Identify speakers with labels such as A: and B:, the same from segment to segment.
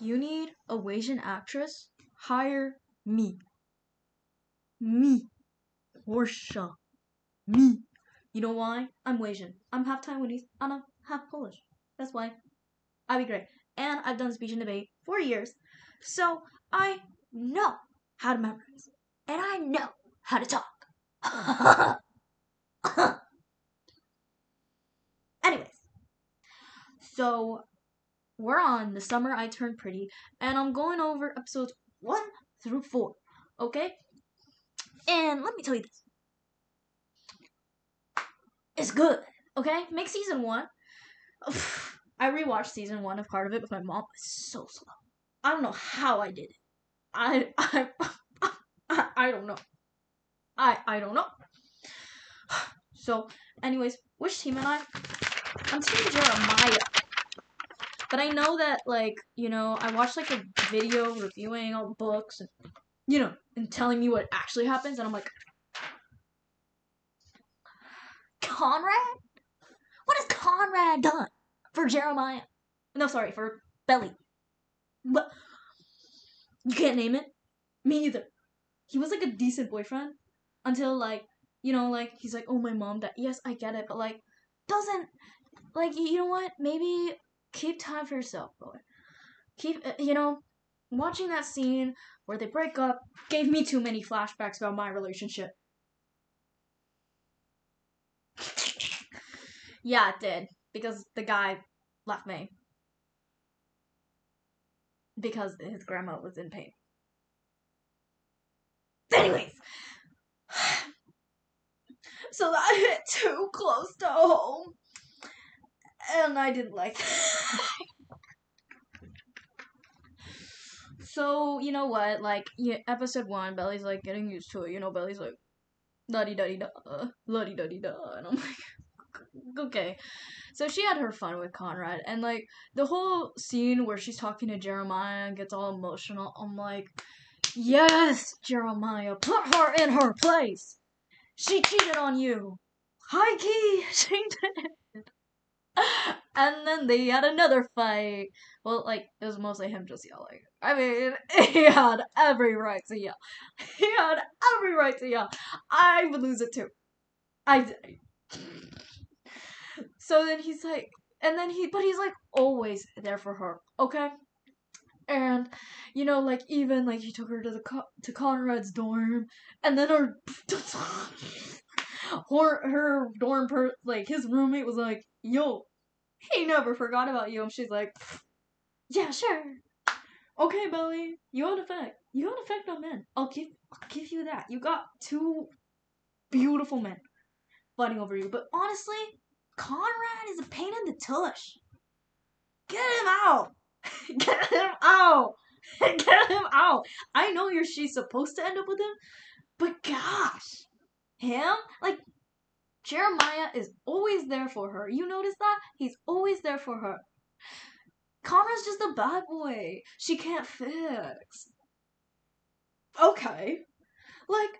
A: you need a Asian actress, hire me. Me. Portia. Me. You know why? I'm Asian. I'm half Taiwanese and I'm half Polish. That's why. I'd be great. And I've done speech and debate for years. So I know how to memorize. And I know how to talk. Anyways. So we're on the summer I turned pretty, and I'm going over episodes one through four. Okay? And let me tell you this. It's good. Okay? Make season one. I rewatched season one of part of it with my mom. It's so slow. I don't know how I did it. I I I, I don't know. I I don't know. So, anyways, which team am I? I'm Team Jeremiah. But I know that, like, you know, I watched, like, a video reviewing all books and, you know, and telling me what actually happens, and I'm like, Conrad? What has Conrad done for Jeremiah? No, sorry, for Belly. What? You can't name it? Me neither. He was, like, a decent boyfriend until, like, you know, like, he's like, oh, my mom that Yes, I get it, but, like, doesn't, like, you know what? Maybe keep time for yourself, boy. Keep, uh, you know, watching that scene where they break up gave me too many flashbacks about my relationship. yeah, it did. Because the guy left me. Because his grandma was in pain. Anyways. So that hit too close to home. And I didn't like that. so, you know what? Like, yeah, episode one, Belly's like getting used to it. You know, Belly's like, la di da di da, la di da di da. And I'm like, okay. So she had her fun with Conrad. And, like, the whole scene where she's talking to Jeremiah and gets all emotional, I'm like, yes, Jeremiah, put her in her place. She cheated on you. High key, she did. And then they had another fight. Well, like, it was mostly him just yelling. I mean, he had every right to yell. He had every right to yell. I would lose it too. I. So then he's like, and then he, but he's like always there for her, okay? And you know, like even like he took her to the to Conrad's dorm, and then her her her dorm per like his roommate was like, "Yo, he never forgot about you," and she's like, "Yeah, sure, okay, Belly, you have effect, you have effect on men. I'll give I'll give you that. You got two beautiful men fighting over you, but honestly, Conrad is a pain in the tush. Get him out." Get him out! Get him out! I know you're she's supposed to end up with him, but gosh, him like Jeremiah is always there for her. You notice that? He's always there for her. Conrad's just a bad boy. She can't fix. Okay. Like,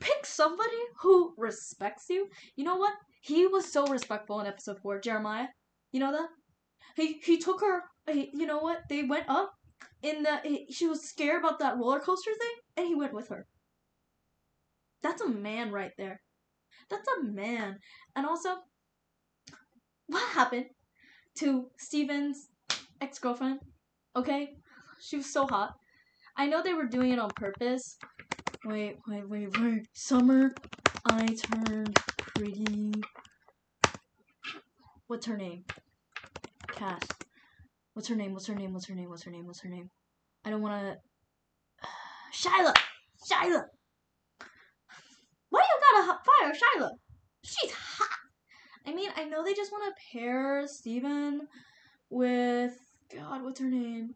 A: pick somebody who respects you. You know what? He was so respectful in episode 4, Jeremiah. You know that? He he took her he, you know what? They went up in the. He, she was scared about that roller coaster thing, and he went with her. That's a man right there. That's a man. And also, what happened to Steven's ex girlfriend? Okay? She was so hot. I know they were doing it on purpose. Wait, wait, wait, wait. Summer, I turned pretty. What's her name? Cass. What's her name? What's her name? What's her name? What's her name? What's her name? I don't want to. Shayla! Shayla! Fire Shayla? She's hot! I mean, I know they just want to pair Steven with. God, what's her name?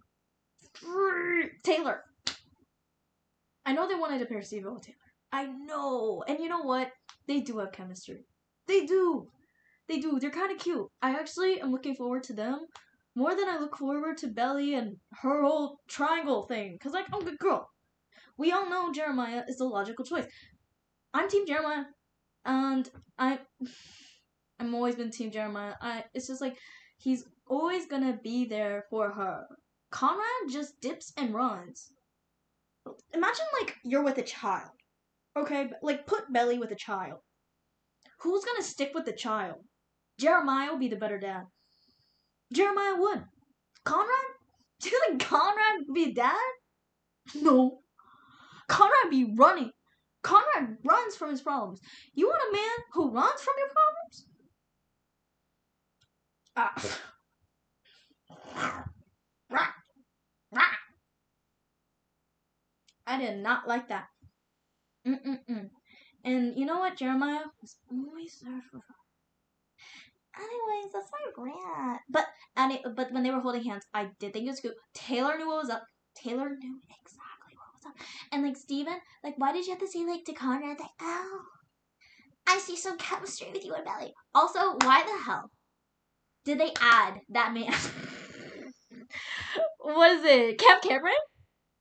A: Taylor. I know they wanted to pair Steven with Taylor. I know. And you know what? They do have chemistry. They do. They do. They're kind of cute. I actually am looking forward to them more than I look forward to Belly and her whole triangle thing. Cause like, I'm a good girl. We all know Jeremiah is the logical choice. I'm Team Jeremiah, and I, I'm always been Team Jeremiah. I, it's just like he's always gonna be there for her. Conrad just dips and runs.
B: Imagine like you're with a child. Okay, like put Belly with a child.
A: Who's gonna stick with the child? Jeremiah will be the better dad. Jeremiah would. Conrad? Do you think Conrad would be dad? No. Conrad be running. Conrad runs from his problems. You want a man who runs from your problems? Ah. I did not like that. Mm-mm-mm. And you know what? Jeremiah was always there for
B: Anyways, that's my rant. But it, but when they were holding hands, I did think it was good. Taylor knew what was up. Taylor knew exactly was. And like Steven, like why did you have to say like to Conrad like, oh, I see some chemistry with you and Belly. Also, why the hell did they add that man?
A: what is it? Camp Cameron?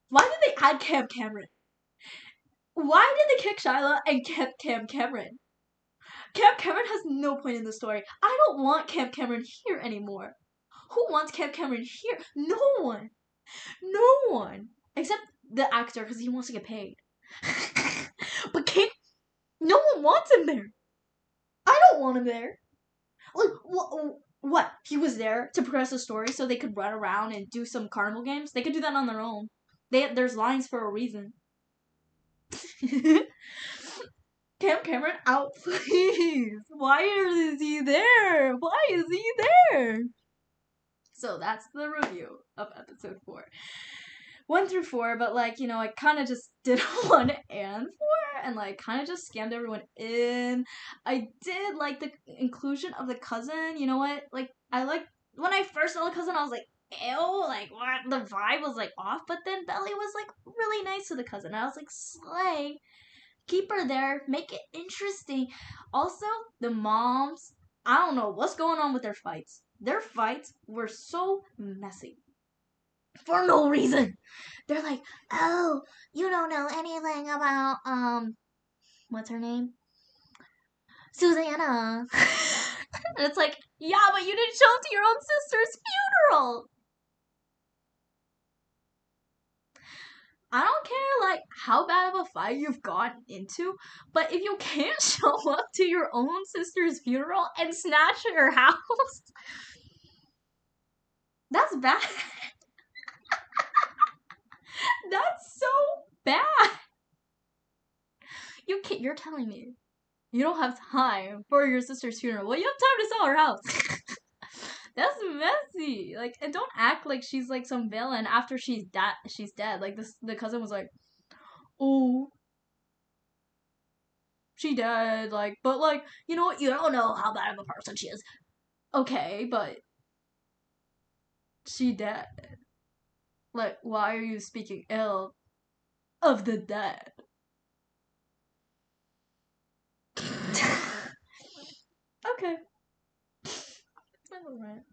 A: Why did they add Cam Cameron? Why did they kick Shayla and kept Cam Cameron? Cam Cameron has no point in the story. I don't want Cam Cameron here anymore. Who wants Cam Cameron here? No one. No one. Except the actor because he wants to get paid. but Cam, no one wants him there. I don't want him there. Like, what? What? He was there to progress the story so they could run around and do some carnival games? They could do that on their own. They there's lines for a reason. Cam Cameron out, please. Why is he there? Why is he there? So that's the review of episode four. One through four, but like, you know, I kind of just did one and four and like kind of just scammed everyone in. I did like the inclusion of the cousin. You know what? Like, I like when I first saw the cousin, I was like, ew, like what? The vibe was like off, but then Belly was like really nice to the cousin. I was like, slay. Keep her there, make it interesting. Also, the moms, I don't know what's going on with their fights. Their fights were so messy. For no reason. They're like, oh, you don't know anything about, um, what's her name? Susannah. and it's like, yeah, but you didn't show up to your own sister's funeral. I don't care like how bad of a fight you've gotten into, but if you can't show up to your own sister's funeral and snatch her house, that's bad. that's so bad. Can't, you're telling me you don't have time for your sister's funeral. Well, you have time to sell her house. That's messy. Like, and don't act like she's like some villain after she's dead. She's dead. Like this, the cousin was like, "Oh, she dead." Like, but like, you know what? You don't know how bad of a person she is. Okay, but she dead. Like, why are you speaking ill of the dead? Okay. Rant.